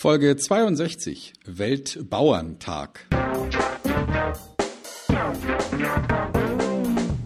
Folge 62 Weltbauerntag.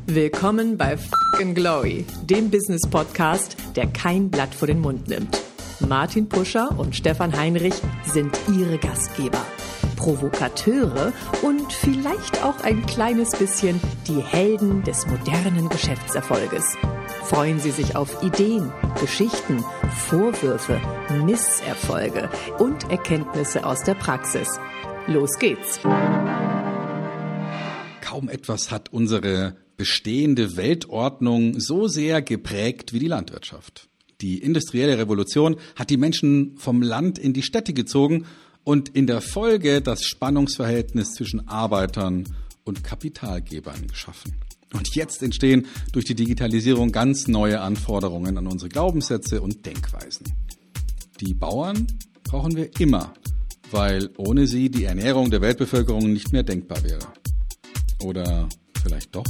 Willkommen bei Fucking Glory, dem Business Podcast, der kein Blatt vor den Mund nimmt. Martin Puscher und Stefan Heinrich sind ihre Gastgeber. Provokateure und vielleicht auch ein kleines bisschen die Helden des modernen Geschäftserfolges. Freuen Sie sich auf Ideen, Geschichten, Vorwürfe, Misserfolge und Erkenntnisse aus der Praxis. Los geht's! Kaum etwas hat unsere bestehende Weltordnung so sehr geprägt wie die Landwirtschaft. Die industrielle Revolution hat die Menschen vom Land in die Städte gezogen und in der Folge das Spannungsverhältnis zwischen Arbeitern und Kapitalgebern geschaffen. Und jetzt entstehen durch die Digitalisierung ganz neue Anforderungen an unsere Glaubenssätze und Denkweisen. Die Bauern brauchen wir immer, weil ohne sie die Ernährung der Weltbevölkerung nicht mehr denkbar wäre. Oder vielleicht doch?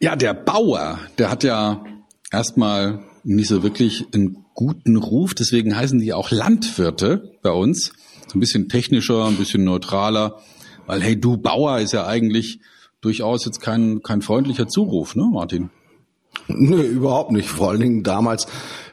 Ja, der Bauer, der hat ja erstmal nicht so wirklich einen guten Ruf, deswegen heißen die auch Landwirte bei uns. So ein bisschen technischer, ein bisschen neutraler, weil hey, du Bauer ist ja eigentlich durchaus jetzt kein, kein freundlicher Zuruf, ne, Martin? Nö, überhaupt nicht. Vor allen Dingen damals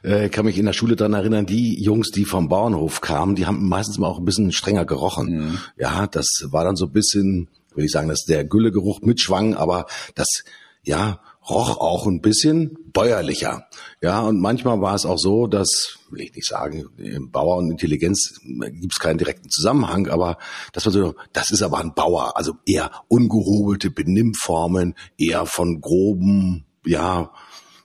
äh, kann mich in der Schule dran erinnern, die Jungs, die vom Bauernhof kamen, die haben meistens mal auch ein bisschen strenger gerochen. Mhm. Ja, das war dann so ein bisschen, würde ich sagen, dass der Güllegeruch mitschwang, aber das, ja, roch auch ein bisschen bäuerlicher. Ja, und manchmal war es auch so, dass, will ich nicht sagen, Bauer und Intelligenz gibt es keinen direkten Zusammenhang, aber das war so, das ist aber ein Bauer, also eher ungehobelte Benimmformen, eher von groben, ja,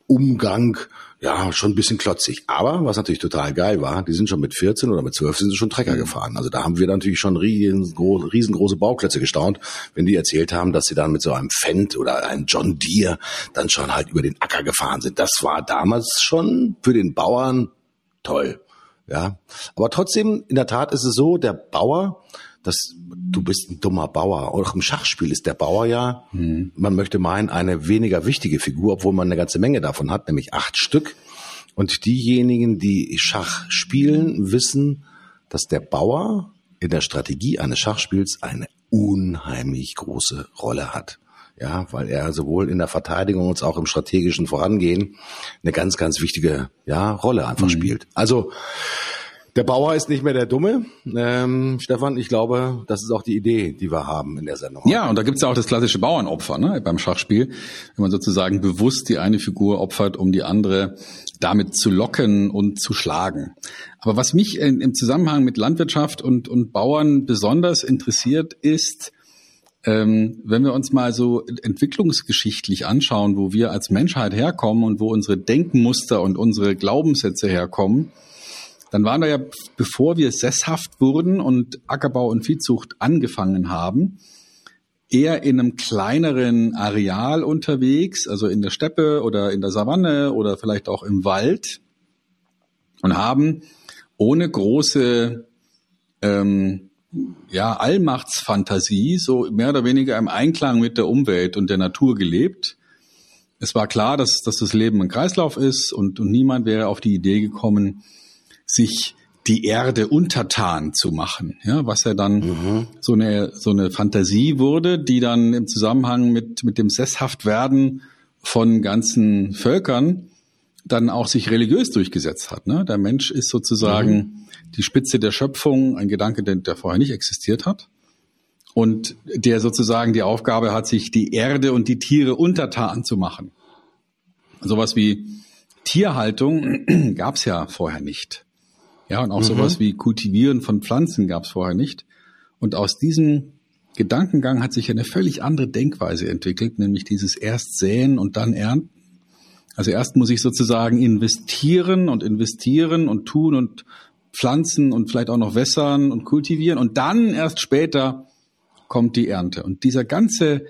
Umgang, ja, schon ein bisschen klotzig. Aber was natürlich total geil war, die sind schon mit 14 oder mit 12 sind sie schon Trecker mhm. gefahren. Also da haben wir natürlich schon riesengroße, riesengroße Bauklötze gestaunt, wenn die erzählt haben, dass sie dann mit so einem Fendt oder einem John Deere dann schon halt über den Acker gefahren sind. Das war damals schon für den Bauern toll. Ja, aber trotzdem, in der Tat ist es so, der Bauer, dass du bist ein dummer Bauer. Auch im Schachspiel ist der Bauer ja, mhm. man möchte meinen, eine weniger wichtige Figur, obwohl man eine ganze Menge davon hat, nämlich acht Stück. Und diejenigen, die Schach spielen, wissen, dass der Bauer in der Strategie eines Schachspiels eine unheimlich große Rolle hat. Ja, weil er sowohl in der Verteidigung als auch im strategischen Vorangehen eine ganz, ganz wichtige ja, Rolle einfach mhm. spielt. Also der Bauer ist nicht mehr der Dumme. Ähm, Stefan, ich glaube, das ist auch die Idee, die wir haben in der Sendung. Ja, und da gibt's ja auch das klassische Bauernopfer ne, beim Schachspiel, wenn man sozusagen bewusst die eine Figur opfert, um die andere damit zu locken und zu schlagen. Aber was mich in, im Zusammenhang mit Landwirtschaft und, und Bauern besonders interessiert, ist, ähm, wenn wir uns mal so entwicklungsgeschichtlich anschauen, wo wir als Menschheit herkommen und wo unsere Denkmuster und unsere Glaubenssätze herkommen, dann waren wir ja, bevor wir sesshaft wurden und Ackerbau und Viehzucht angefangen haben, eher in einem kleineren Areal unterwegs, also in der Steppe oder in der Savanne oder vielleicht auch im Wald und haben ohne große ähm, ja, Allmachtsfantasie so mehr oder weniger im Einklang mit der Umwelt und der Natur gelebt. Es war klar, dass, dass das Leben ein Kreislauf ist und, und niemand wäre auf die Idee gekommen, sich die Erde untertan zu machen, ja, was ja dann mhm. so eine so eine Fantasie wurde, die dann im Zusammenhang mit mit dem Sesshaftwerden von ganzen Völkern dann auch sich religiös durchgesetzt hat. Ne? Der Mensch ist sozusagen mhm. die Spitze der Schöpfung, ein Gedanke, der, der vorher nicht existiert hat und der sozusagen die Aufgabe hat, sich die Erde und die Tiere untertan zu machen. Sowas wie Tierhaltung gab es ja vorher nicht. Ja, und auch mhm. sowas wie Kultivieren von Pflanzen gab es vorher nicht. Und aus diesem Gedankengang hat sich eine völlig andere Denkweise entwickelt, nämlich dieses erst säen und dann ernten. Also erst muss ich sozusagen investieren und investieren und tun und pflanzen und vielleicht auch noch wässern und kultivieren und dann erst später kommt die Ernte. Und dieser ganze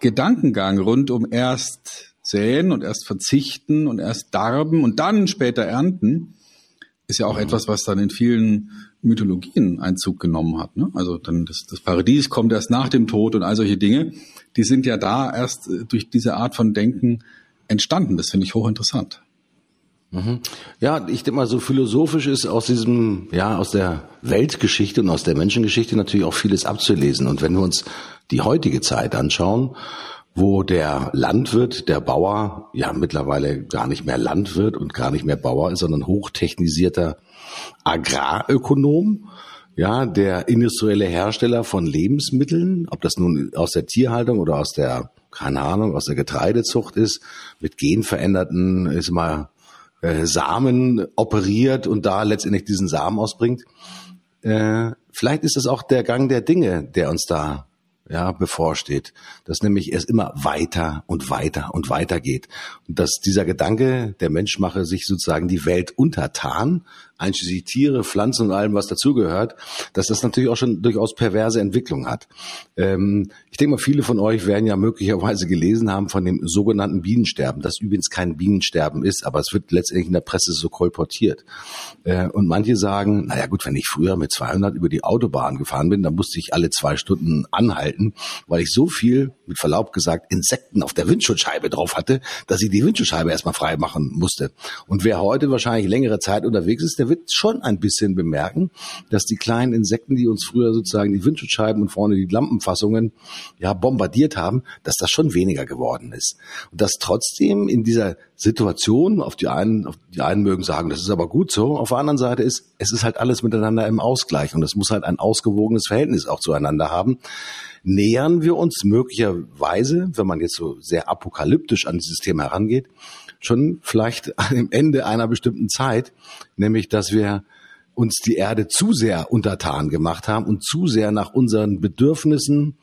Gedankengang rund um erst säen und erst verzichten und erst darben und dann später ernten, ist ja auch mhm. etwas, was dann in vielen Mythologien Einzug genommen hat. Ne? Also dann das, das Paradies kommt erst nach dem Tod und all solche Dinge, die sind ja da erst äh, durch diese Art von Denken entstanden. Das finde ich hochinteressant. Mhm. Ja, ich denke mal, so philosophisch ist aus diesem, ja, aus der Weltgeschichte und aus der Menschengeschichte natürlich auch vieles abzulesen. Und wenn wir uns die heutige Zeit anschauen, wo der Landwirt, der Bauer, ja mittlerweile gar nicht mehr Landwirt und gar nicht mehr Bauer ist, sondern hochtechnisierter Agrarökonom, ja, der industrielle Hersteller von Lebensmitteln, ob das nun aus der Tierhaltung oder aus der, keine Ahnung, aus der Getreidezucht ist, mit genveränderten, ist mal äh, Samen operiert und da letztendlich diesen Samen ausbringt. Äh, vielleicht ist es auch der Gang der Dinge, der uns da ja, bevorsteht, dass nämlich es immer weiter und weiter und weiter geht. Und dass dieser Gedanke, der Mensch mache sich sozusagen die Welt untertan, einschließlich Tiere, Pflanzen und allem, was dazugehört, dass das natürlich auch schon durchaus perverse Entwicklung hat. Ähm, ich denke mal, viele von euch werden ja möglicherweise gelesen haben von dem sogenannten Bienensterben, das übrigens kein Bienensterben ist, aber es wird letztendlich in der Presse so kolportiert. Äh, und manche sagen, naja gut, wenn ich früher mit 200 über die Autobahn gefahren bin, dann musste ich alle zwei Stunden anhalten, weil ich so viel, mit Verlaub gesagt, Insekten auf der Windschutzscheibe drauf hatte, dass ich die Windschutzscheibe erstmal frei machen musste. Und wer heute wahrscheinlich längere Zeit unterwegs ist, der der wird schon ein bisschen bemerken, dass die kleinen Insekten, die uns früher sozusagen die Windschutzscheiben und vorne die Lampenfassungen ja bombardiert haben, dass das schon weniger geworden ist. Und dass trotzdem in dieser Situation, auf die einen, auf die einen mögen sagen, das ist aber gut so, auf der anderen Seite ist, es ist halt alles miteinander im Ausgleich und es muss halt ein ausgewogenes Verhältnis auch zueinander haben nähern wir uns möglicherweise, wenn man jetzt so sehr apokalyptisch an dieses Thema herangeht, schon vielleicht am Ende einer bestimmten Zeit, nämlich dass wir uns die Erde zu sehr untertan gemacht haben und zu sehr nach unseren Bedürfnissen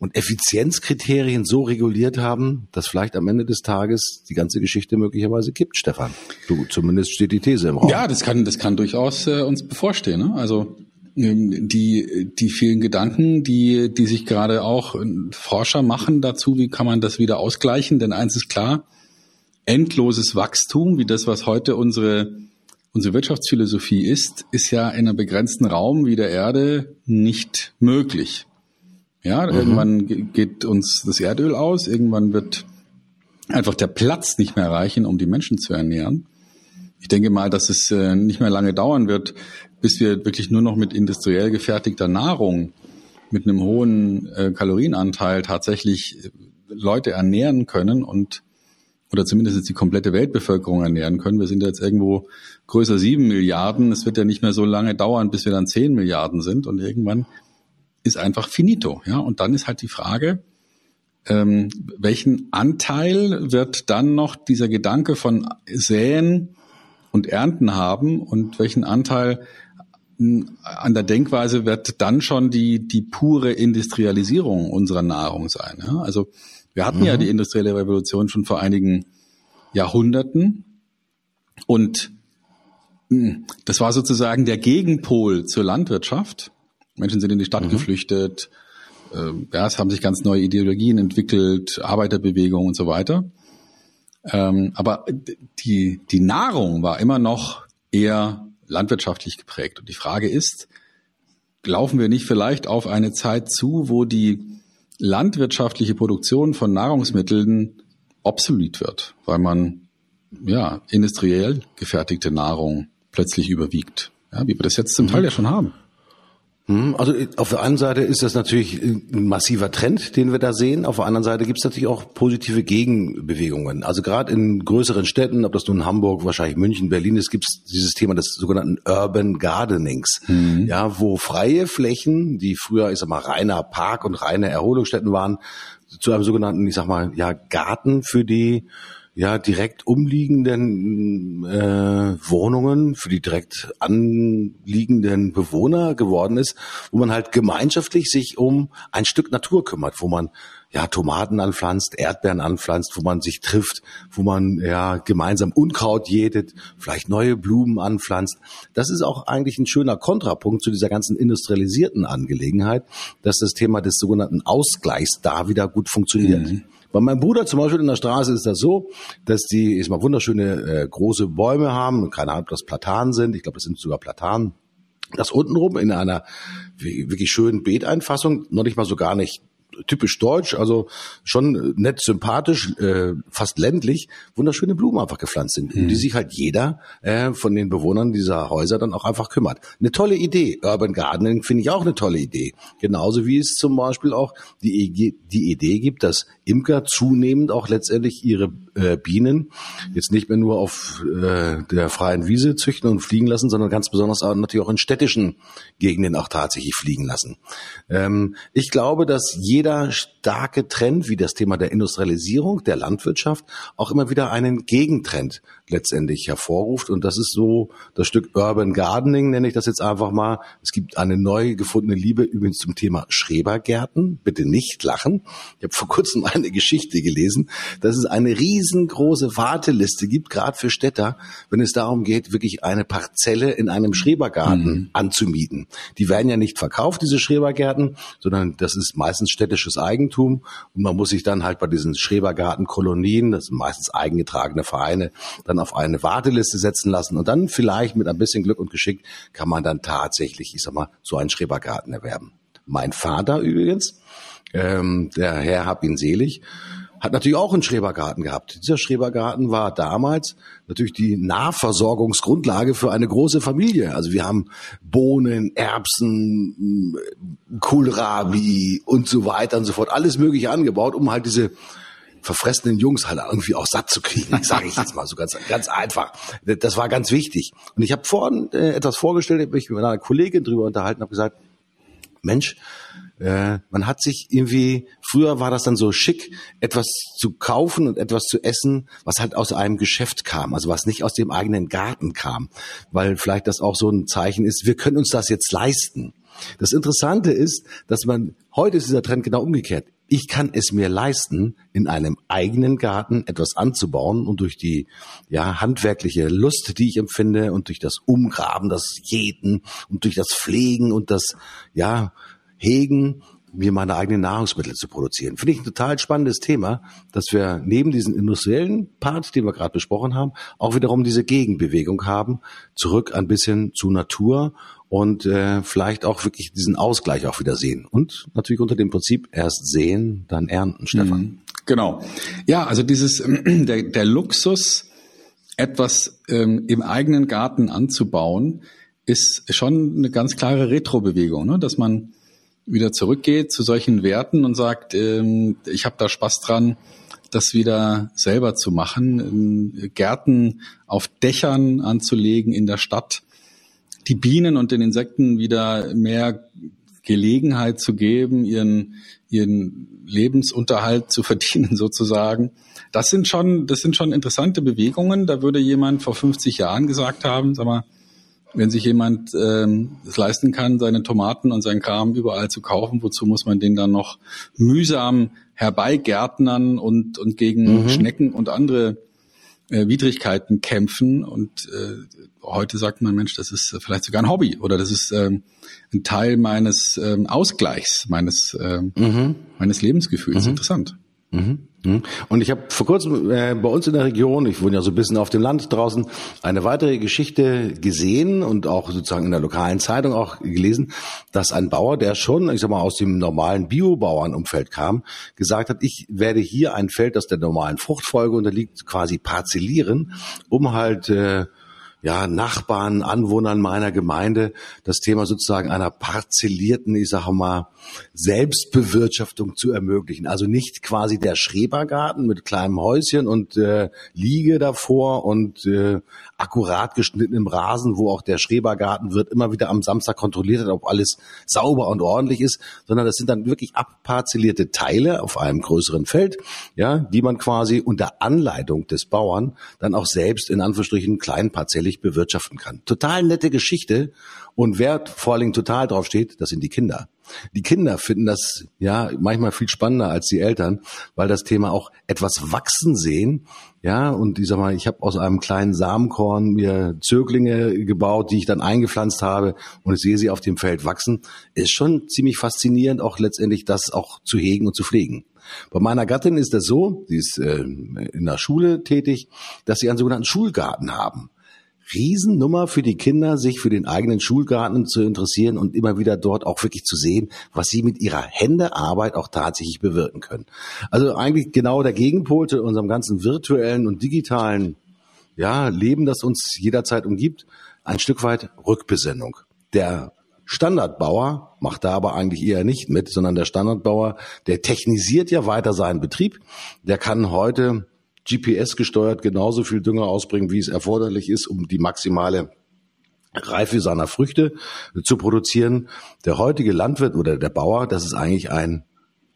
und Effizienzkriterien so reguliert haben, dass vielleicht am Ende des Tages die ganze Geschichte möglicherweise kippt, Stefan. Du, zumindest steht die These im Raum. Ja, das kann, das kann durchaus äh, uns bevorstehen. Ne? Also ähm, die, die vielen Gedanken, die, die sich gerade auch äh, Forscher machen dazu, wie kann man das wieder ausgleichen? Denn eins ist klar, endloses Wachstum, wie das, was heute unsere, unsere Wirtschaftsphilosophie ist, ist ja in einem begrenzten Raum wie der Erde nicht möglich. Ja, mhm. irgendwann geht uns das Erdöl aus, irgendwann wird einfach der Platz nicht mehr reichen, um die Menschen zu ernähren. Ich denke mal, dass es äh, nicht mehr lange dauern wird, bis wir wirklich nur noch mit industriell gefertigter Nahrung mit einem hohen äh, Kalorienanteil tatsächlich äh, Leute ernähren können und oder zumindest die komplette Weltbevölkerung ernähren können. Wir sind jetzt irgendwo größer sieben Milliarden. Es wird ja nicht mehr so lange dauern, bis wir dann zehn Milliarden sind und irgendwann ist einfach finito. Ja, und dann ist halt die Frage, ähm, welchen Anteil wird dann noch dieser Gedanke von Säen und Ernten haben und welchen Anteil hm, an der Denkweise wird dann schon die, die pure Industrialisierung unserer Nahrung sein. Ja? Also wir hatten mhm. ja die industrielle Revolution schon vor einigen Jahrhunderten und hm, das war sozusagen der Gegenpol zur Landwirtschaft. Menschen sind in die Stadt mhm. geflüchtet, äh, ja, es haben sich ganz neue Ideologien entwickelt, Arbeiterbewegung und so weiter. Ähm, aber die, die Nahrung war immer noch eher landwirtschaftlich geprägt. Und die Frage ist, laufen wir nicht vielleicht auf eine Zeit zu, wo die landwirtschaftliche Produktion von Nahrungsmitteln obsolet wird, weil man ja industriell gefertigte Nahrung plötzlich überwiegt, ja, wie wir das jetzt zum Teil mhm. ja schon haben. Mhm, also auf der einen Seite ist das natürlich ein massiver Trend, den wir da sehen. Auf der anderen Seite gibt es natürlich auch positive Gegenbewegungen. Also gerade in größeren Städten, ob das nun Hamburg, wahrscheinlich München, Berlin ist, gibt es dieses Thema des sogenannten Urban Gardenings. Mhm. Ja, wo freie Flächen, die früher, ich sag mal, reiner Park und reine Erholungsstätten waren, zu einem sogenannten, ich sag mal, ja, Garten für die ja direkt umliegenden äh, Wohnungen für die direkt anliegenden Bewohner geworden ist, wo man halt gemeinschaftlich sich um ein Stück Natur kümmert, wo man ja Tomaten anpflanzt, Erdbeeren anpflanzt, wo man sich trifft, wo man ja gemeinsam Unkraut jätet, vielleicht neue Blumen anpflanzt. Das ist auch eigentlich ein schöner Kontrapunkt zu dieser ganzen industrialisierten Angelegenheit, dass das Thema des sogenannten Ausgleichs da wieder gut funktioniert. Mhm. Bei meinem Bruder zum Beispiel in der Straße ist das so, dass die ist mal wunderschöne äh, große Bäume haben, keine Ahnung, ob das Platanen sind, ich glaube, das sind sogar Platanen. Das untenrum in einer wirklich schönen Beeteinfassung, noch nicht mal so gar nicht typisch deutsch, also schon nett, sympathisch, äh, fast ländlich, wunderschöne Blumen einfach gepflanzt sind, mhm. um die sich halt jeder äh, von den Bewohnern dieser Häuser dann auch einfach kümmert. Eine tolle Idee. Urban Gardening finde ich auch eine tolle Idee. Genauso wie es zum Beispiel auch die, die Idee gibt, dass Imker zunehmend auch letztendlich ihre äh, Bienen jetzt nicht mehr nur auf äh, der freien Wiese züchten und fliegen lassen, sondern ganz besonders auch natürlich auch in städtischen Gegenden auch tatsächlich fliegen lassen. Ähm, ich glaube, dass jeder starke Trend, wie das Thema der Industrialisierung, der Landwirtschaft, auch immer wieder einen Gegentrend letztendlich hervorruft. Und das ist so das Stück Urban Gardening, nenne ich das jetzt einfach mal. Es gibt eine neu gefundene Liebe übrigens zum Thema Schrebergärten. Bitte nicht lachen. Ich habe vor kurzem eine Geschichte gelesen, dass es eine riesengroße Warteliste gibt, gerade für Städter, wenn es darum geht, wirklich eine Parzelle in einem Schrebergarten mhm. anzumieten. Die werden ja nicht verkauft, diese Schrebergärten, sondern das ist meistens städtisches Eigentum und man muss sich dann halt bei diesen Schrebergartenkolonien, das sind meistens eigengetragene Vereine, dann auf eine Warteliste setzen lassen und dann vielleicht mit ein bisschen Glück und Geschick kann man dann tatsächlich, ich sag mal, so einen Schrebergarten erwerben. Mein Vater übrigens, ähm, der Herr hab ihn selig, hat natürlich auch einen Schrebergarten gehabt. Dieser Schrebergarten war damals natürlich die Nahversorgungsgrundlage für eine große Familie. Also wir haben Bohnen, Erbsen, Kohlrabi und so weiter und so fort, alles Mögliche angebaut, um halt diese verfressenen Jungs halt irgendwie auch satt zu kriegen, sage ich jetzt mal so ganz, ganz einfach. Das war ganz wichtig. Und ich habe vorhin äh, etwas vorgestellt, habe mich mit einer Kollegin drüber unterhalten, habe gesagt, Mensch, äh, man hat sich irgendwie, früher war das dann so schick, etwas zu kaufen und etwas zu essen, was halt aus einem Geschäft kam, also was nicht aus dem eigenen Garten kam, weil vielleicht das auch so ein Zeichen ist, wir können uns das jetzt leisten. Das Interessante ist, dass man, heute ist dieser Trend genau umgekehrt ich kann es mir leisten, in einem eigenen Garten etwas anzubauen und durch die ja, handwerkliche Lust, die ich empfinde und durch das Umgraben, das Jäten und durch das Pflegen und das ja, Hegen mir meine eigenen Nahrungsmittel zu produzieren. Finde ich ein total spannendes Thema, dass wir neben diesem industriellen Part, den wir gerade besprochen haben, auch wiederum diese Gegenbewegung haben, zurück ein bisschen zu Natur und äh, vielleicht auch wirklich diesen Ausgleich auch wieder sehen. Und natürlich unter dem Prinzip erst sehen, dann ernten, Stefan. Mhm. Genau. Ja, also dieses der, der Luxus, etwas ähm, im eigenen Garten anzubauen, ist schon eine ganz klare Retro-Bewegung, ne? dass man wieder zurückgeht zu solchen Werten und sagt, ähm, ich habe da Spaß dran, das wieder selber zu machen, Gärten auf Dächern anzulegen in der Stadt, die Bienen und den Insekten wieder mehr Gelegenheit zu geben, ihren, ihren Lebensunterhalt zu verdienen sozusagen. Das sind schon, das sind schon interessante Bewegungen. Da würde jemand vor 50 Jahren gesagt haben, sag mal, wenn sich jemand ähm, es leisten kann, seine Tomaten und seinen Kram überall zu kaufen, wozu muss man den dann noch mühsam herbeigärtnern und, und gegen mhm. Schnecken und andere äh, Widrigkeiten kämpfen. Und äh, heute sagt man, Mensch, das ist vielleicht sogar ein Hobby oder das ist ähm, ein Teil meines ähm, Ausgleichs, meines, ähm, mhm. meines Lebensgefühls. Mhm. Interessant. Mhm. Mhm. Und ich habe vor kurzem äh, bei uns in der Region, ich wohne ja so ein bisschen auf dem Land draußen, eine weitere Geschichte gesehen und auch sozusagen in der lokalen Zeitung auch gelesen, dass ein Bauer, der schon, ich sag mal, aus dem normalen Biobauernumfeld kam, gesagt hat, ich werde hier ein Feld, das der normalen Fruchtfolge unterliegt, quasi parzellieren, um halt äh, ja, Nachbarn, Anwohnern meiner Gemeinde das Thema sozusagen einer parzellierten, ich sage mal, Selbstbewirtschaftung zu ermöglichen. Also nicht quasi der Schrebergarten mit kleinem Häuschen und äh, Liege davor und äh, akkurat geschnittenem Rasen, wo auch der Schrebergarten wird immer wieder am Samstag kontrolliert hat, ob alles sauber und ordentlich ist, sondern das sind dann wirklich abparzellierte Teile auf einem größeren Feld, ja, die man quasi unter Anleitung des Bauern dann auch selbst in Anführungsstrichen kleinparzellig bewirtschaften kann. Total nette Geschichte und wer vor allen Dingen total drauf steht, das sind die Kinder. Die Kinder finden das ja manchmal viel spannender als die Eltern, weil das Thema auch etwas wachsen sehen. Ja, und ich sag mal, ich habe aus einem kleinen Samenkorn mir Zöglinge gebaut, die ich dann eingepflanzt habe und ich sehe sie auf dem Feld wachsen. Ist schon ziemlich faszinierend, auch letztendlich das auch zu hegen und zu pflegen. Bei meiner Gattin ist das so, sie ist äh, in der Schule tätig, dass sie einen sogenannten Schulgarten haben Riesennummer für die Kinder, sich für den eigenen Schulgarten zu interessieren und immer wieder dort auch wirklich zu sehen, was sie mit ihrer Händearbeit auch tatsächlich bewirken können. Also eigentlich genau der Gegenpol zu unserem ganzen virtuellen und digitalen ja, Leben, das uns jederzeit umgibt, ein Stück weit Rückbesinnung. Der Standardbauer macht da aber eigentlich eher nicht mit, sondern der Standardbauer, der technisiert ja weiter seinen Betrieb. Der kann heute GPS gesteuert genauso viel Dünger ausbringen, wie es erforderlich ist, um die maximale Reife seiner Früchte zu produzieren. Der heutige Landwirt oder der Bauer, das ist eigentlich ein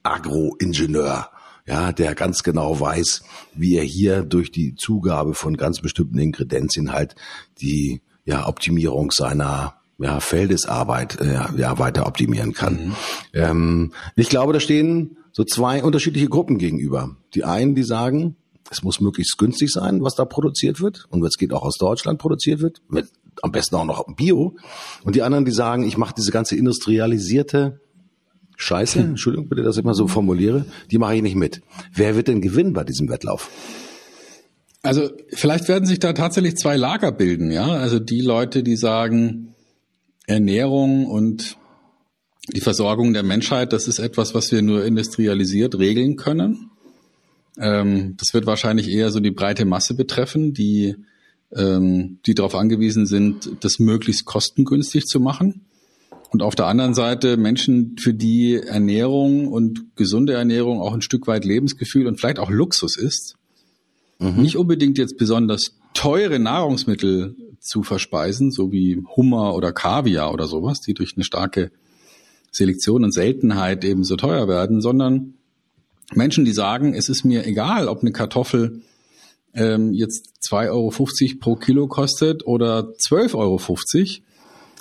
Agroingenieur. Ja, der ganz genau weiß, wie er hier durch die Zugabe von ganz bestimmten Ingredienzien halt die ja, Optimierung seiner ja, Feldesarbeit äh, ja, weiter optimieren kann. Mhm. Ähm, ich glaube, da stehen so zwei unterschiedliche Gruppen gegenüber. Die einen, die sagen, es muss möglichst günstig sein, was da produziert wird und es geht auch aus Deutschland produziert wird, mit am besten auch noch Bio. Und die anderen, die sagen, ich mache diese ganze industrialisierte Scheiße, hm. Entschuldigung bitte, dass ich mal so formuliere, die mache ich nicht mit. Wer wird denn gewinnen bei diesem Wettlauf? Also vielleicht werden sich da tatsächlich zwei Lager bilden, ja. Also die Leute, die sagen, Ernährung und die Versorgung der Menschheit, das ist etwas, was wir nur industrialisiert regeln können. Ähm, das wird wahrscheinlich eher so die breite Masse betreffen, die, ähm, die darauf angewiesen sind, das möglichst kostengünstig zu machen. Und auf der anderen Seite Menschen, für die Ernährung und gesunde Ernährung auch ein Stück weit Lebensgefühl und vielleicht auch Luxus ist. Mhm. Nicht unbedingt jetzt besonders teure Nahrungsmittel zu verspeisen, so wie Hummer oder Kaviar oder sowas, die durch eine starke Selektion und Seltenheit eben so teuer werden, sondern Menschen, die sagen, es ist mir egal, ob eine Kartoffel ähm, jetzt 2,50 Euro pro Kilo kostet oder 12,50 Euro,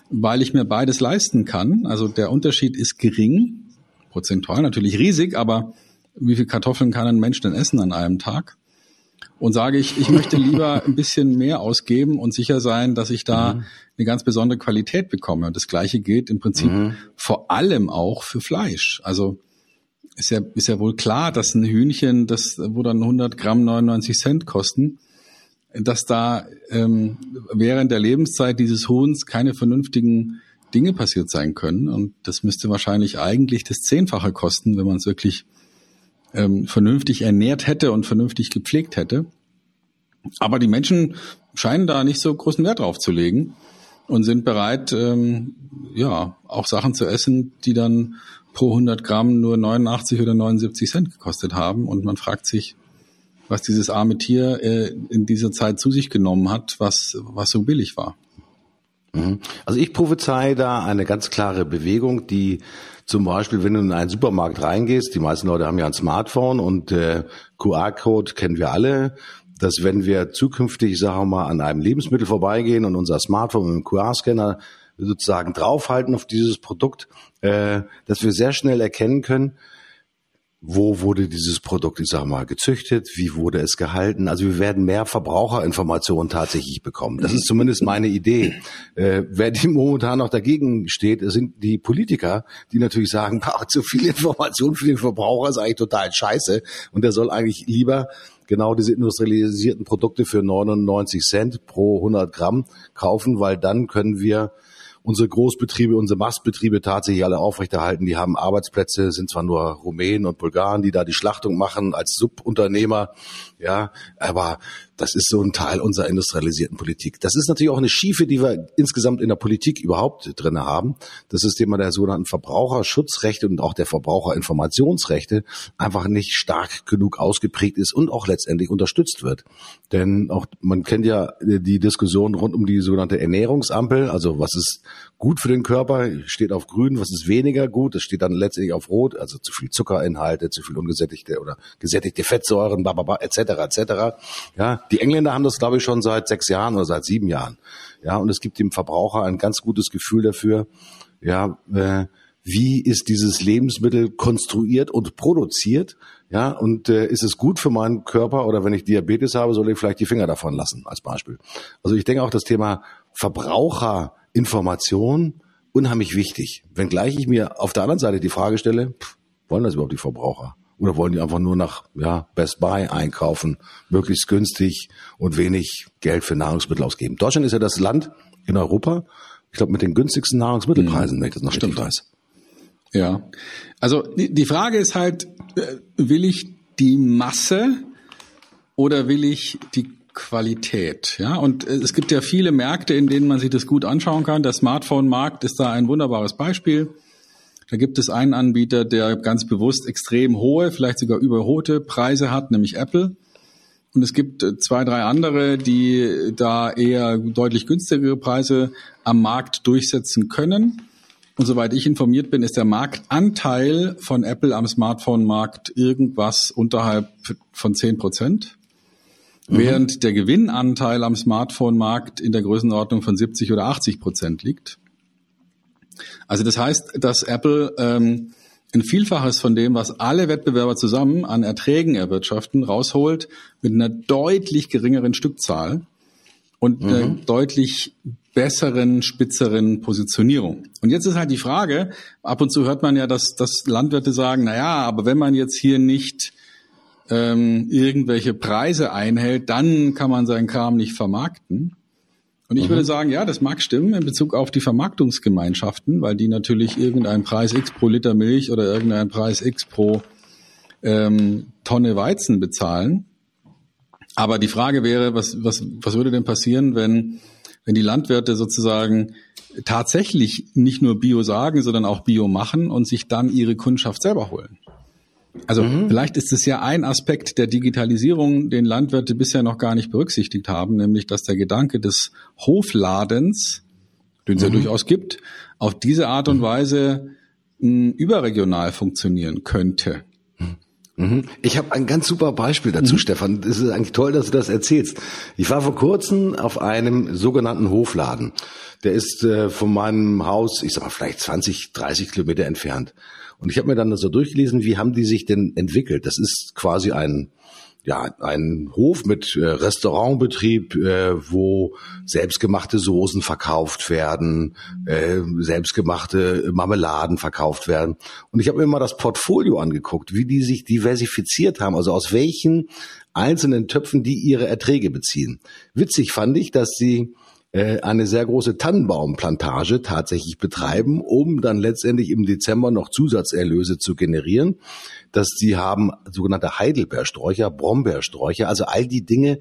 weil ich mir beides leisten kann. Also der Unterschied ist gering, prozentual natürlich riesig, aber wie viel Kartoffeln kann ein Mensch denn essen an einem Tag? Und sage ich, ich möchte lieber ein bisschen mehr ausgeben und sicher sein, dass ich da mhm. eine ganz besondere Qualität bekomme. Und das Gleiche gilt im Prinzip mhm. vor allem auch für Fleisch. Also ist ja, ist ja wohl klar, dass ein Hühnchen, das, wo dann 100 Gramm 99 Cent kosten, dass da ähm, während der Lebenszeit dieses Huhns keine vernünftigen Dinge passiert sein können. Und das müsste wahrscheinlich eigentlich das Zehnfache kosten, wenn man es wirklich ähm, vernünftig ernährt hätte und vernünftig gepflegt hätte. Aber die Menschen scheinen da nicht so großen Wert drauf zu legen und sind bereit, ähm, ja, auch Sachen zu essen, die dann pro 100 Gramm nur 89 oder 79 Cent gekostet haben. Und man fragt sich, was dieses arme Tier äh, in dieser Zeit zu sich genommen hat, was, was so billig war. Mhm. Also ich prophezei da eine ganz klare Bewegung, die zum Beispiel, wenn du in einen Supermarkt reingehst, die meisten Leute haben ja ein Smartphone und äh, QR-Code kennen wir alle, dass wenn wir zukünftig, sagen wir mal, an einem Lebensmittel vorbeigehen und unser Smartphone mit dem QR-Scanner sozusagen draufhalten auf dieses Produkt, äh, dass wir sehr schnell erkennen können, wo wurde dieses Produkt, ich sag mal, gezüchtet, wie wurde es gehalten. Also wir werden mehr Verbraucherinformationen tatsächlich bekommen. Das ist zumindest meine Idee. Äh, wer die momentan noch dagegen steht, sind die Politiker, die natürlich sagen, zu viel Information für den Verbraucher ist eigentlich total scheiße und der soll eigentlich lieber genau diese industrialisierten Produkte für 99 Cent pro 100 Gramm kaufen, weil dann können wir unsere Großbetriebe, unsere Mastbetriebe tatsächlich alle aufrechterhalten. Die haben Arbeitsplätze, sind zwar nur Rumänen und Bulgaren, die da die Schlachtung machen als Subunternehmer, ja, aber das ist so ein Teil unserer industrialisierten Politik. Das ist natürlich auch eine Schiefe, die wir insgesamt in der Politik überhaupt drinne haben. Das ist Thema der sogenannten Verbraucherschutzrechte und auch der Verbraucherinformationsrechte einfach nicht stark genug ausgeprägt ist und auch letztendlich unterstützt wird. Denn auch man kennt ja die Diskussion rund um die sogenannte Ernährungsampel, also was ist gut für den Körper, steht auf grün, was ist weniger gut, das steht dann letztendlich auf rot, also zu viel Zuckerinhalte, zu viel ungesättigte oder gesättigte Fettsäuren, etc. etc. Ja, die Engländer haben das, glaube ich, schon seit sechs Jahren oder seit sieben Jahren. Ja, und es gibt dem Verbraucher ein ganz gutes Gefühl dafür, ja, äh, wie ist dieses Lebensmittel konstruiert und produziert, ja, und äh, ist es gut für meinen Körper oder wenn ich Diabetes habe, soll ich vielleicht die Finger davon lassen, als Beispiel. Also ich denke auch das Thema Verbraucherinformation unheimlich wichtig. Wenngleich ich mir auf der anderen Seite die Frage stelle, pff, wollen das überhaupt die Verbraucher? Oder wollen die einfach nur nach ja, Best Buy einkaufen, möglichst günstig und wenig Geld für Nahrungsmittel ausgeben? Deutschland ist ja das Land in Europa, ich glaube, mit den günstigsten Nahrungsmittelpreisen, mhm. wenn ich das noch Stimmt. weiß. Ja, also die Frage ist halt, äh, will ich die Masse oder will ich die Qualität? Ja, und äh, es gibt ja viele Märkte, in denen man sich das gut anschauen kann. Der Smartphone-Markt ist da ein wunderbares Beispiel. Da gibt es einen Anbieter, der ganz bewusst extrem hohe, vielleicht sogar überhote Preise hat, nämlich Apple. Und es gibt äh, zwei, drei andere, die da eher deutlich günstigere Preise am Markt durchsetzen können. Und soweit ich informiert bin, ist der Marktanteil von Apple am Smartphone-Markt irgendwas unterhalb von 10 Prozent. Mhm. Während der Gewinnanteil am Smartphone-Markt in der Größenordnung von 70 oder 80 Prozent liegt. Also das heißt, dass Apple ähm, ein Vielfaches von dem, was alle Wettbewerber zusammen an Erträgen erwirtschaften, rausholt mit einer deutlich geringeren Stückzahl und mhm. einer deutlich besseren, spitzeren Positionierung. Und jetzt ist halt die Frage, ab und zu hört man ja, dass, dass Landwirte sagen, na ja, aber wenn man jetzt hier nicht ähm, irgendwelche Preise einhält, dann kann man seinen Kram nicht vermarkten. Und ich mhm. würde sagen, ja, das mag stimmen in Bezug auf die Vermarktungsgemeinschaften, weil die natürlich irgendeinen Preis X pro Liter Milch oder irgendeinen Preis X pro ähm, Tonne Weizen bezahlen. Aber die Frage wäre, was, was, was würde denn passieren, wenn, wenn die Landwirte sozusagen tatsächlich nicht nur Bio sagen, sondern auch Bio machen und sich dann ihre Kundschaft selber holen? Also mhm. vielleicht ist es ja ein Aspekt der Digitalisierung, den Landwirte bisher noch gar nicht berücksichtigt haben, nämlich dass der Gedanke des Hofladens, den es mhm. ja durchaus gibt, auf diese Art und mhm. Weise hm, überregional funktionieren könnte. Mhm. Ich habe ein ganz super Beispiel dazu, mhm. Stefan. Es ist eigentlich toll, dass du das erzählst. Ich war vor kurzem auf einem sogenannten Hofladen. Der ist äh, von meinem Haus, ich sag mal, vielleicht 20, 30 Kilometer entfernt. Und ich habe mir dann so durchgelesen, wie haben die sich denn entwickelt? Das ist quasi ein ja, ein Hof mit äh, Restaurantbetrieb, äh, wo selbstgemachte Soßen verkauft werden, äh, selbstgemachte Marmeladen verkauft werden. Und ich habe mir mal das Portfolio angeguckt, wie die sich diversifiziert haben, also aus welchen einzelnen Töpfen die ihre Erträge beziehen. Witzig fand ich, dass sie äh, eine sehr große Tannenbaumplantage tatsächlich betreiben, um dann letztendlich im Dezember noch Zusatzerlöse zu generieren. Dass sie haben sogenannte Heidelbeersträucher, Brombeersträucher, also all die Dinge,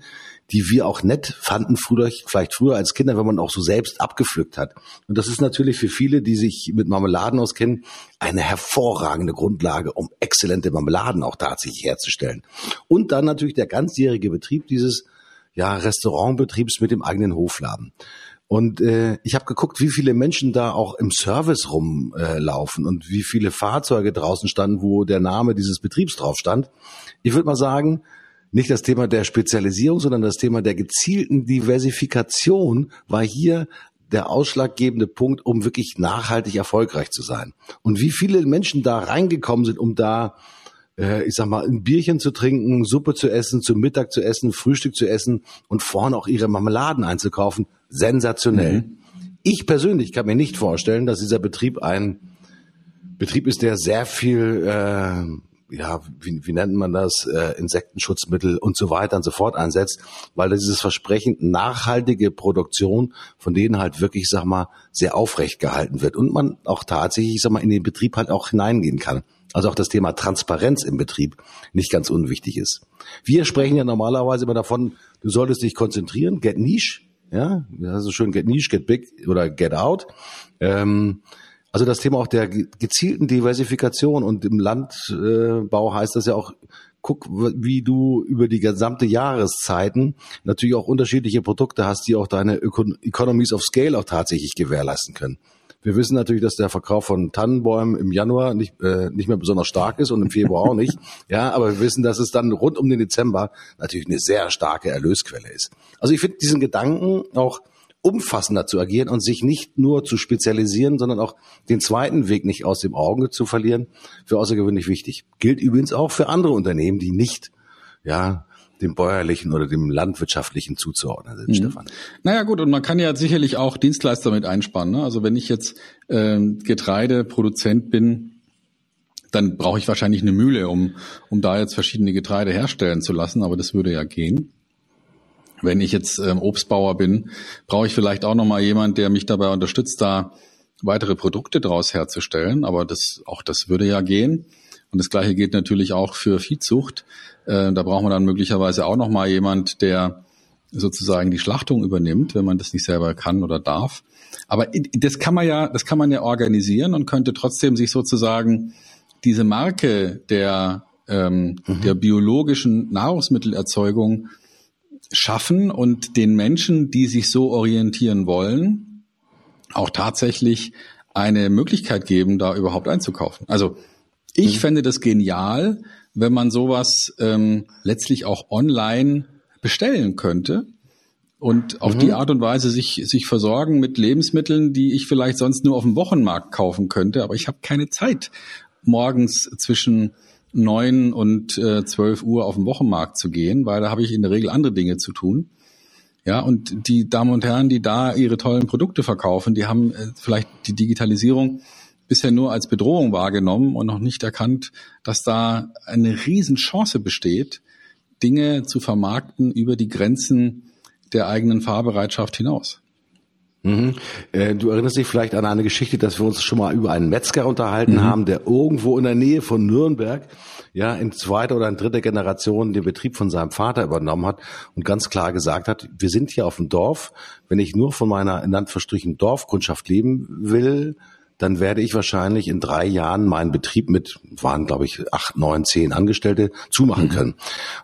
die wir auch nett fanden, früher, vielleicht früher als Kinder, wenn man auch so selbst abgepflückt hat. Und das ist natürlich für viele, die sich mit Marmeladen auskennen, eine hervorragende Grundlage, um exzellente Marmeladen auch tatsächlich herzustellen. Und dann natürlich der ganzjährige Betrieb dieses ja, Restaurantbetriebs mit dem eigenen Hofladen. Und äh, ich habe geguckt, wie viele Menschen da auch im Service rumlaufen äh, und wie viele Fahrzeuge draußen standen, wo der Name dieses Betriebs drauf stand. Ich würde mal sagen, nicht das Thema der Spezialisierung, sondern das Thema der gezielten Diversifikation war hier der ausschlaggebende Punkt, um wirklich nachhaltig erfolgreich zu sein. Und wie viele Menschen da reingekommen sind, um da äh, ich sag mal, ein Bierchen zu trinken, Suppe zu essen, zum Mittag zu essen, Frühstück zu essen und vorne auch ihre Marmeladen einzukaufen. Sensationell. Mhm. Ich persönlich kann mir nicht vorstellen, dass dieser Betrieb ein Betrieb ist, der sehr viel, äh, ja, wie, wie nennt man das, äh, Insektenschutzmittel und so weiter und so fort einsetzt, weil dieses Versprechen nachhaltige Produktion von denen halt wirklich, sag mal, sehr aufrecht gehalten wird und man auch tatsächlich, sag mal, in den Betrieb halt auch hineingehen kann. Also auch das Thema Transparenz im Betrieb nicht ganz unwichtig ist. Wir sprechen ja normalerweise immer davon, du solltest dich konzentrieren, get niche, ja, das ist schön get niche, get big oder get out. Ähm, also das Thema auch der gezielten Diversifikation und im Landbau heißt das ja auch, guck, wie du über die gesamte Jahreszeiten natürlich auch unterschiedliche Produkte hast, die auch deine Economies of Scale auch tatsächlich gewährleisten können. Wir wissen natürlich, dass der Verkauf von Tannenbäumen im Januar nicht, äh, nicht mehr besonders stark ist und im Februar auch nicht. Ja, aber wir wissen, dass es dann rund um den Dezember natürlich eine sehr starke Erlösquelle ist. Also ich finde diesen Gedanken auch umfassender zu agieren und sich nicht nur zu spezialisieren, sondern auch den zweiten Weg nicht aus dem Auge zu verlieren, für außergewöhnlich wichtig. Gilt übrigens auch für andere Unternehmen, die nicht ja, dem bäuerlichen oder dem landwirtschaftlichen zuzuordnen sind, mhm. Stefan. Naja gut, und man kann ja sicherlich auch Dienstleister mit einspannen. Ne? Also wenn ich jetzt äh, Getreideproduzent bin, dann brauche ich wahrscheinlich eine Mühle, um, um da jetzt verschiedene Getreide herstellen zu lassen, aber das würde ja gehen. Wenn ich jetzt ähm, Obstbauer bin, brauche ich vielleicht auch nochmal jemand, der mich dabei unterstützt, da weitere Produkte daraus herzustellen. Aber das, auch das würde ja gehen. Und das Gleiche geht natürlich auch für Viehzucht. Äh, da braucht man dann möglicherweise auch nochmal jemand, der sozusagen die Schlachtung übernimmt, wenn man das nicht selber kann oder darf. Aber das kann man ja, das kann man ja organisieren und könnte trotzdem sich sozusagen diese Marke der, ähm, mhm. der biologischen Nahrungsmittelerzeugung schaffen und den Menschen, die sich so orientieren wollen, auch tatsächlich eine Möglichkeit geben, da überhaupt einzukaufen. Also ich mhm. fände das genial, wenn man sowas ähm, letztlich auch online bestellen könnte und auf mhm. die Art und Weise sich, sich versorgen mit Lebensmitteln, die ich vielleicht sonst nur auf dem Wochenmarkt kaufen könnte. Aber ich habe keine Zeit, morgens zwischen neun und äh, zwölf Uhr auf den Wochenmarkt zu gehen, weil da habe ich in der Regel andere Dinge zu tun. Ja, und die Damen und Herren, die da ihre tollen Produkte verkaufen, die haben äh, vielleicht die Digitalisierung bisher nur als Bedrohung wahrgenommen und noch nicht erkannt, dass da eine Riesenchance besteht, Dinge zu vermarkten über die Grenzen der eigenen Fahrbereitschaft hinaus. Mhm. Äh, du erinnerst dich vielleicht an eine Geschichte, dass wir uns schon mal über einen Metzger unterhalten mhm. haben, der irgendwo in der Nähe von Nürnberg ja in zweiter oder in dritter Generation den Betrieb von seinem Vater übernommen hat und ganz klar gesagt hat, wir sind hier auf dem Dorf, wenn ich nur von meiner in Anführungsstrichen Dorfkundschaft leben will, dann werde ich wahrscheinlich in drei Jahren meinen Betrieb mit, waren glaube ich acht, neun, zehn Angestellte, zumachen mhm. können.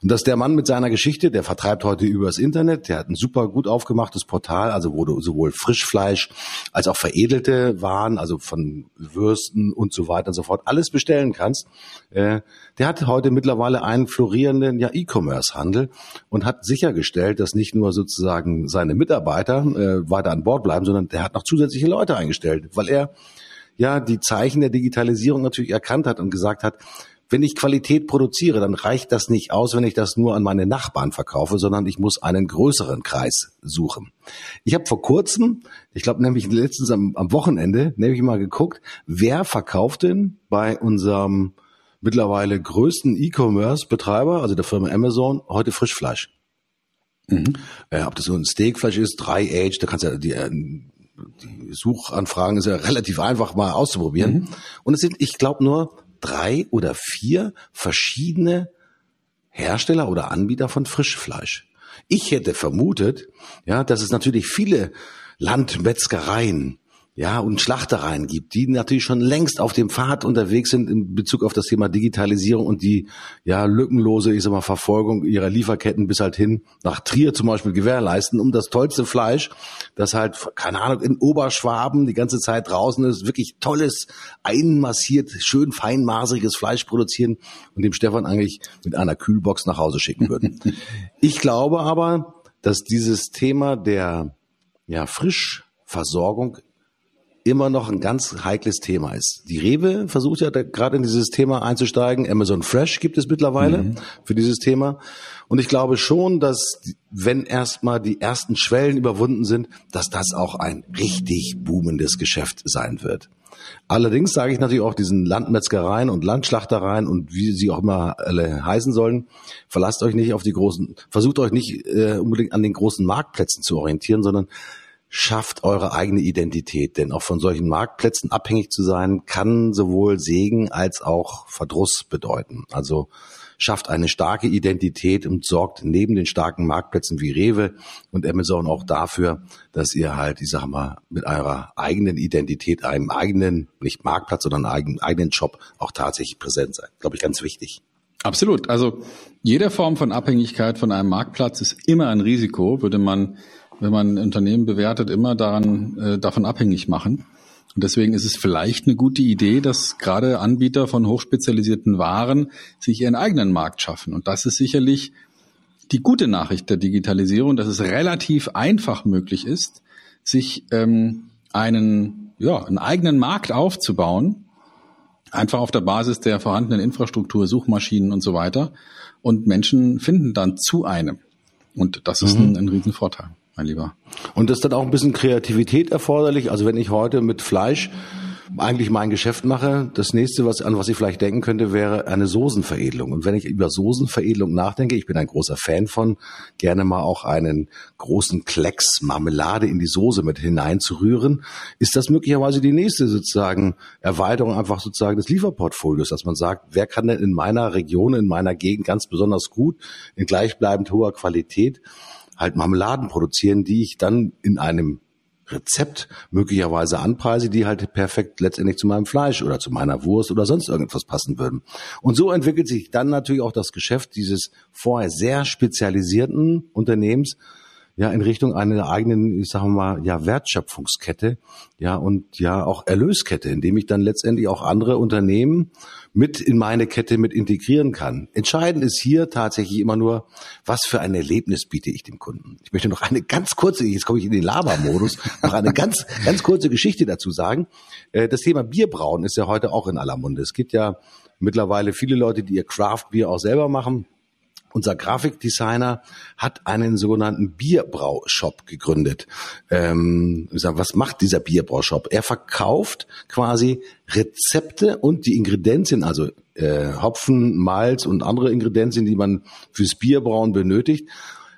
Und dass der Mann mit seiner Geschichte, der vertreibt heute übers Internet, der hat ein super gut aufgemachtes Portal, also wo du sowohl Frischfleisch als auch veredelte Waren, also von Würsten und so weiter und so fort, alles bestellen kannst. Äh, der hat heute mittlerweile einen florierenden ja, E-Commerce-Handel und hat sichergestellt, dass nicht nur sozusagen seine Mitarbeiter äh, weiter an Bord bleiben, sondern der hat noch zusätzliche Leute eingestellt, weil er ja die Zeichen der Digitalisierung natürlich erkannt hat und gesagt hat, wenn ich Qualität produziere, dann reicht das nicht aus, wenn ich das nur an meine Nachbarn verkaufe, sondern ich muss einen größeren Kreis suchen. Ich habe vor kurzem, ich glaube nämlich letztens am, am Wochenende, nämlich mal geguckt, wer verkauft denn bei unserem mittlerweile größten E-Commerce-Betreiber, also der Firma Amazon, heute Frischfleisch. Mhm. Äh, ob das so ein Steakfleisch ist, drei Age, da kannst du ja die, äh, die Suchanfragen ist ja relativ einfach mal auszuprobieren. Mhm. Und es sind, ich glaube, nur drei oder vier verschiedene Hersteller oder Anbieter von Frischfleisch. Ich hätte vermutet, ja, dass es natürlich viele Landmetzgereien ja, und Schlachtereien gibt, die natürlich schon längst auf dem Pfad unterwegs sind in Bezug auf das Thema Digitalisierung und die ja lückenlose, ich sag mal, Verfolgung ihrer Lieferketten bis halt hin nach Trier zum Beispiel gewährleisten, um das tollste Fleisch, das halt, keine Ahnung, in Oberschwaben die ganze Zeit draußen ist, wirklich tolles, einmassiert, schön feinmaseriges Fleisch produzieren und dem Stefan eigentlich mit einer Kühlbox nach Hause schicken würden. ich glaube aber, dass dieses Thema der ja, Frischversorgung immer noch ein ganz heikles Thema ist. Die Rewe versucht ja gerade in dieses Thema einzusteigen. Amazon Fresh gibt es mittlerweile mhm. für dieses Thema. Und ich glaube schon, dass wenn erstmal die ersten Schwellen überwunden sind, dass das auch ein richtig boomendes Geschäft sein wird. Allerdings sage ich natürlich auch diesen Landmetzgereien und Landschlachtereien und wie sie auch immer alle heißen sollen, verlasst euch nicht auf die großen, versucht euch nicht äh, unbedingt an den großen Marktplätzen zu orientieren, sondern schafft eure eigene Identität. Denn auch von solchen Marktplätzen abhängig zu sein, kann sowohl Segen als auch Verdruss bedeuten. Also schafft eine starke Identität und sorgt neben den starken Marktplätzen wie Rewe und Amazon auch dafür, dass ihr halt, ich sag mal, mit eurer eigenen Identität, einem eigenen, nicht Marktplatz, sondern einem eigenen Job auch tatsächlich präsent seid. Glaube ich, ganz wichtig. Absolut. Also jede Form von Abhängigkeit von einem Marktplatz ist immer ein Risiko, würde man wenn man ein Unternehmen bewertet, immer daran, äh, davon abhängig machen. Und deswegen ist es vielleicht eine gute Idee, dass gerade Anbieter von hochspezialisierten Waren sich ihren eigenen Markt schaffen. Und das ist sicherlich die gute Nachricht der Digitalisierung, dass es relativ einfach möglich ist, sich ähm, einen, ja, einen eigenen Markt aufzubauen, einfach auf der Basis der vorhandenen Infrastruktur, Suchmaschinen und so weiter. Und Menschen finden dann zu einem. Und das ist mhm. ein, ein Riesenvorteil mein Lieber. Und ist dann auch ein bisschen Kreativität erforderlich. Also wenn ich heute mit Fleisch eigentlich mein Geschäft mache. Das nächste, was, an was ich vielleicht denken könnte, wäre eine Soßenveredelung. Und wenn ich über Soßenveredelung nachdenke, ich bin ein großer Fan von, gerne mal auch einen großen Klecks Marmelade in die Soße mit hineinzurühren, ist das möglicherweise die nächste sozusagen Erweiterung einfach sozusagen des Lieferportfolios, dass man sagt, wer kann denn in meiner Region, in meiner Gegend ganz besonders gut in gleichbleibend hoher Qualität halt Marmeladen produzieren, die ich dann in einem Rezept möglicherweise anpreise, die halt perfekt letztendlich zu meinem Fleisch oder zu meiner Wurst oder sonst irgendetwas passen würden. Und so entwickelt sich dann natürlich auch das Geschäft dieses vorher sehr spezialisierten Unternehmens, ja in Richtung einer eigenen, ich sage mal, ja Wertschöpfungskette, ja und ja auch Erlöskette, indem ich dann letztendlich auch andere Unternehmen mit in meine Kette mit integrieren kann. Entscheidend ist hier tatsächlich immer nur, was für ein Erlebnis biete ich dem Kunden. Ich möchte noch eine ganz kurze, jetzt komme ich in den Labermodus, noch eine ganz ganz kurze Geschichte dazu sagen. Äh, das Thema Bierbrauen ist ja heute auch in aller Munde. Es gibt ja mittlerweile viele Leute, die ihr Craft Bier auch selber machen unser Grafikdesigner hat einen sogenannten Bierbraushop gegründet. Ähm, was macht dieser Bierbraushop? Er verkauft quasi Rezepte und die Ingredienzien, also äh, Hopfen, Malz und andere Ingredienzien, die man fürs Bierbrauen benötigt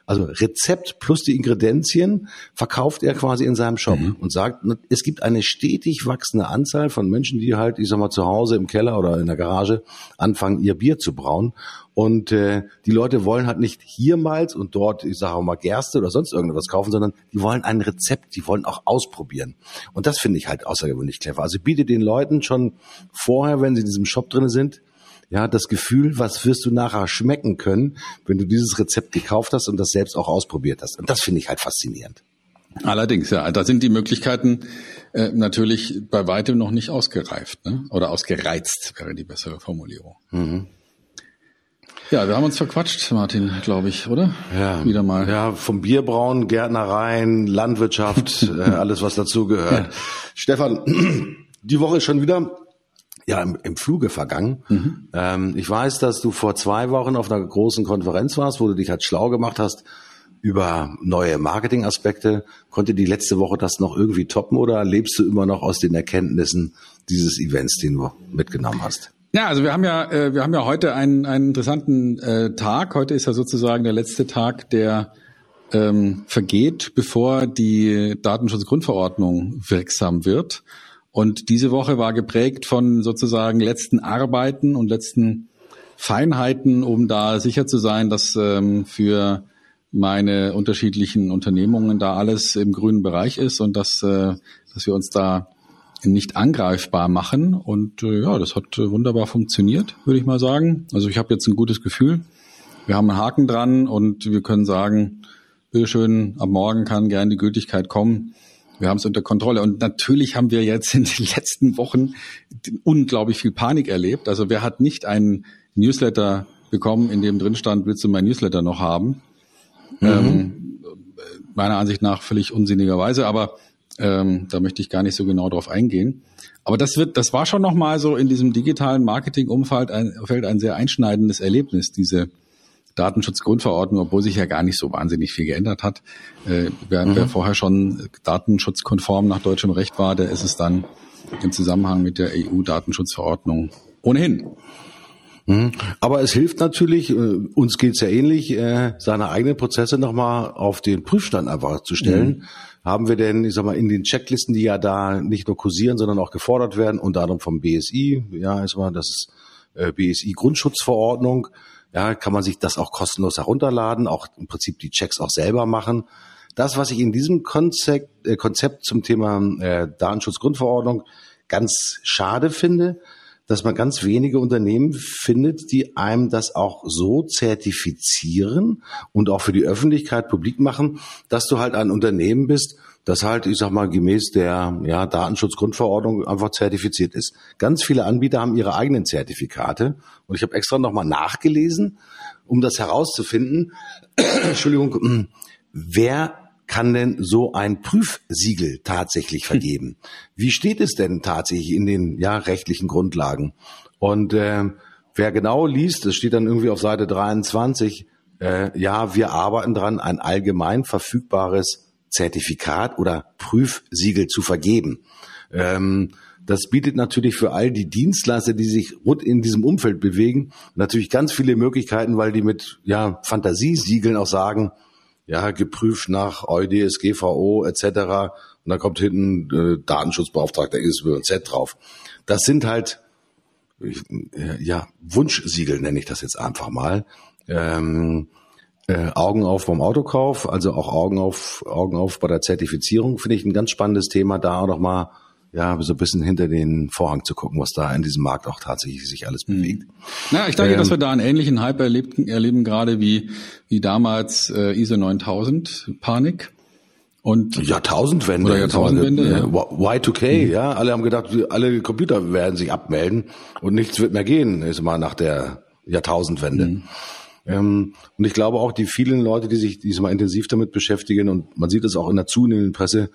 also Rezept plus die Ingredienzien verkauft er quasi in seinem Shop mhm. und sagt, es gibt eine stetig wachsende Anzahl von Menschen, die halt, ich sag mal, zu Hause im Keller oder in der Garage anfangen, ihr Bier zu brauen. Und äh, die Leute wollen halt nicht hier Malz und dort, ich sage mal, Gerste oder sonst irgendwas kaufen, sondern die wollen ein Rezept, die wollen auch ausprobieren. Und das finde ich halt außergewöhnlich clever. Also biete den Leuten schon vorher, wenn sie in diesem Shop drin sind, ja, das Gefühl, was wirst du nachher schmecken können, wenn du dieses Rezept gekauft hast und das selbst auch ausprobiert hast. Und das finde ich halt faszinierend. Allerdings, ja, da sind die Möglichkeiten äh, natürlich bei weitem noch nicht ausgereift, ne? Oder ausgereizt wäre die bessere Formulierung. Mhm. Ja, wir haben uns verquatscht, Martin, glaube ich, oder? Ja. Wieder mal. Ja, vom Bierbrauen, Gärtnereien, Landwirtschaft, äh, alles was dazugehört. Ja. Stefan, die Woche ist schon wieder ja im, im Fluge vergangen. Mhm. Ähm, ich weiß, dass du vor zwei Wochen auf einer großen Konferenz warst, wo du dich halt schlau gemacht hast über neue Marketingaspekte. Konnte die letzte Woche das noch irgendwie toppen oder lebst du immer noch aus den Erkenntnissen dieses Events, den du mitgenommen hast? Ja, also wir haben ja, äh, wir haben ja heute einen, einen interessanten äh, Tag. Heute ist ja sozusagen der letzte Tag, der ähm, vergeht, bevor die Datenschutzgrundverordnung wirksam wird. Und diese Woche war geprägt von sozusagen letzten Arbeiten und letzten Feinheiten, um da sicher zu sein, dass ähm, für meine unterschiedlichen Unternehmungen da alles im grünen Bereich ist und dass, äh, dass wir uns da nicht angreifbar machen. Und äh, ja, das hat äh, wunderbar funktioniert, würde ich mal sagen. Also ich habe jetzt ein gutes Gefühl. Wir haben einen Haken dran und wir können sagen, bitteschön, ab morgen kann gern die Gültigkeit kommen. Wir haben es unter Kontrolle. Und natürlich haben wir jetzt in den letzten Wochen unglaublich viel Panik erlebt. Also wer hat nicht einen Newsletter bekommen, in dem drin stand, willst du mein Newsletter noch haben? Mhm. Ähm, meiner Ansicht nach völlig unsinnigerweise, aber ähm, da möchte ich gar nicht so genau drauf eingehen. Aber das wird, das war schon nochmal so in diesem digitalen Marketing-Umfeld ein, ein sehr einschneidendes Erlebnis, diese Datenschutzgrundverordnung, obwohl sich ja gar nicht so wahnsinnig viel geändert hat. Äh, wer, mhm. wer vorher schon datenschutzkonform nach deutschem Recht war, der ist es dann im Zusammenhang mit der EU-Datenschutzverordnung ohnehin. Mhm. Aber es hilft natürlich, äh, uns geht's ja ähnlich, äh, seine eigenen Prozesse nochmal auf den Prüfstand einfach zu stellen. Mhm. Haben wir denn, ich sag mal, in den Checklisten, die ja da nicht nur kursieren, sondern auch gefordert werden, unter anderem vom BSI, ja, ist mal das äh, BSI Grundschutzverordnung, ja, kann man sich das auch kostenlos herunterladen, auch im Prinzip die Checks auch selber machen. Das, was ich in diesem Konzept, äh, Konzept zum Thema äh, Datenschutzgrundverordnung ganz schade finde, dass man ganz wenige Unternehmen findet, die einem das auch so zertifizieren und auch für die Öffentlichkeit publik machen, dass du halt ein Unternehmen bist, das halt, ich sag mal, gemäß der ja, Datenschutzgrundverordnung einfach zertifiziert ist. Ganz viele Anbieter haben ihre eigenen Zertifikate und ich habe extra nochmal nachgelesen, um das herauszufinden. Entschuldigung, wer kann denn so ein Prüfsiegel tatsächlich vergeben? Wie steht es denn tatsächlich in den ja, rechtlichen Grundlagen? Und äh, wer genau liest, das steht dann irgendwie auf Seite 23, äh, ja, wir arbeiten dran, ein allgemein verfügbares Zertifikat oder Prüfsiegel zu vergeben. Ähm, das bietet natürlich für all die Dienstleister, die sich rund in diesem Umfeld bewegen, natürlich ganz viele Möglichkeiten, weil die mit ja, Fantasiesiegeln auch sagen, ja, geprüft nach EuDSGVO etc. Und dann kommt hinten äh, Datenschutzbeauftragter ISBZ drauf. Das sind halt ja Wunschsiegel nenne ich das jetzt einfach mal. Ähm, äh, Augen auf beim Autokauf, also auch Augen auf Augen auf bei der Zertifizierung finde ich ein ganz spannendes Thema, da auch noch mal ja, so ein bisschen hinter den Vorhang zu gucken, was da in diesem Markt auch tatsächlich sich alles hm. bewegt. Na, ich denke, ähm, dass wir da einen ähnlichen Hype erleben, erleben gerade wie, wie damals äh, ISO 9000 Panik. Und Jahrtausendwende. Oder Jahrtausendwende, ja. Y2K, mhm. ja. Alle haben gedacht, alle Computer werden sich abmelden und nichts wird mehr gehen, ist mal nach der Jahrtausendwende. Mhm. Ähm, und ich glaube auch, die vielen Leute, die sich diesmal intensiv damit beschäftigen, und man sieht es auch in der zunehmenden Presse,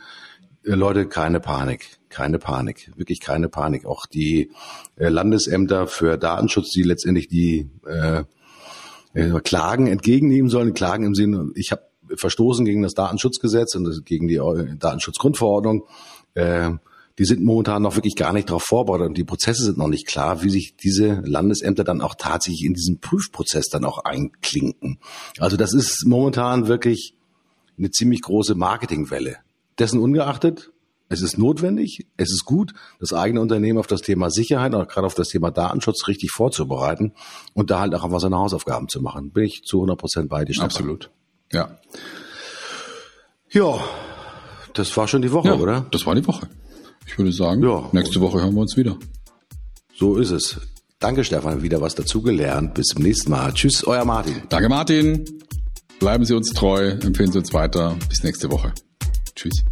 äh, Leute, keine Panik, keine Panik, wirklich keine Panik. Auch die äh, Landesämter für Datenschutz, die letztendlich die äh, äh, Klagen entgegennehmen sollen, Klagen im Sinne, ich habe verstoßen gegen das Datenschutzgesetz und gegen die äh, Datenschutzgrundverordnung. Äh, die sind momentan noch wirklich gar nicht darauf vorbereitet und die Prozesse sind noch nicht klar, wie sich diese Landesämter dann auch tatsächlich in diesen Prüfprozess dann auch einklinken. Also das ist momentan wirklich eine ziemlich große Marketingwelle. Dessen ungeachtet, es ist notwendig, es ist gut, das eigene Unternehmen auf das Thema Sicherheit, auch gerade auf das Thema Datenschutz richtig vorzubereiten und da halt auch einfach seine Hausaufgaben zu machen. Bin ich zu 100 Prozent bei dir. Absolut. Ja. Ja, das war schon die Woche, ja, oder? Das war die Woche. Ich würde sagen, ja, nächste Woche hören wir uns wieder. So ist es. Danke, Stefan, wieder was dazugelernt. Bis zum nächsten Mal. Tschüss, euer Martin. Danke, Martin. Bleiben Sie uns treu, empfehlen Sie uns weiter. Bis nächste Woche. Tschüss.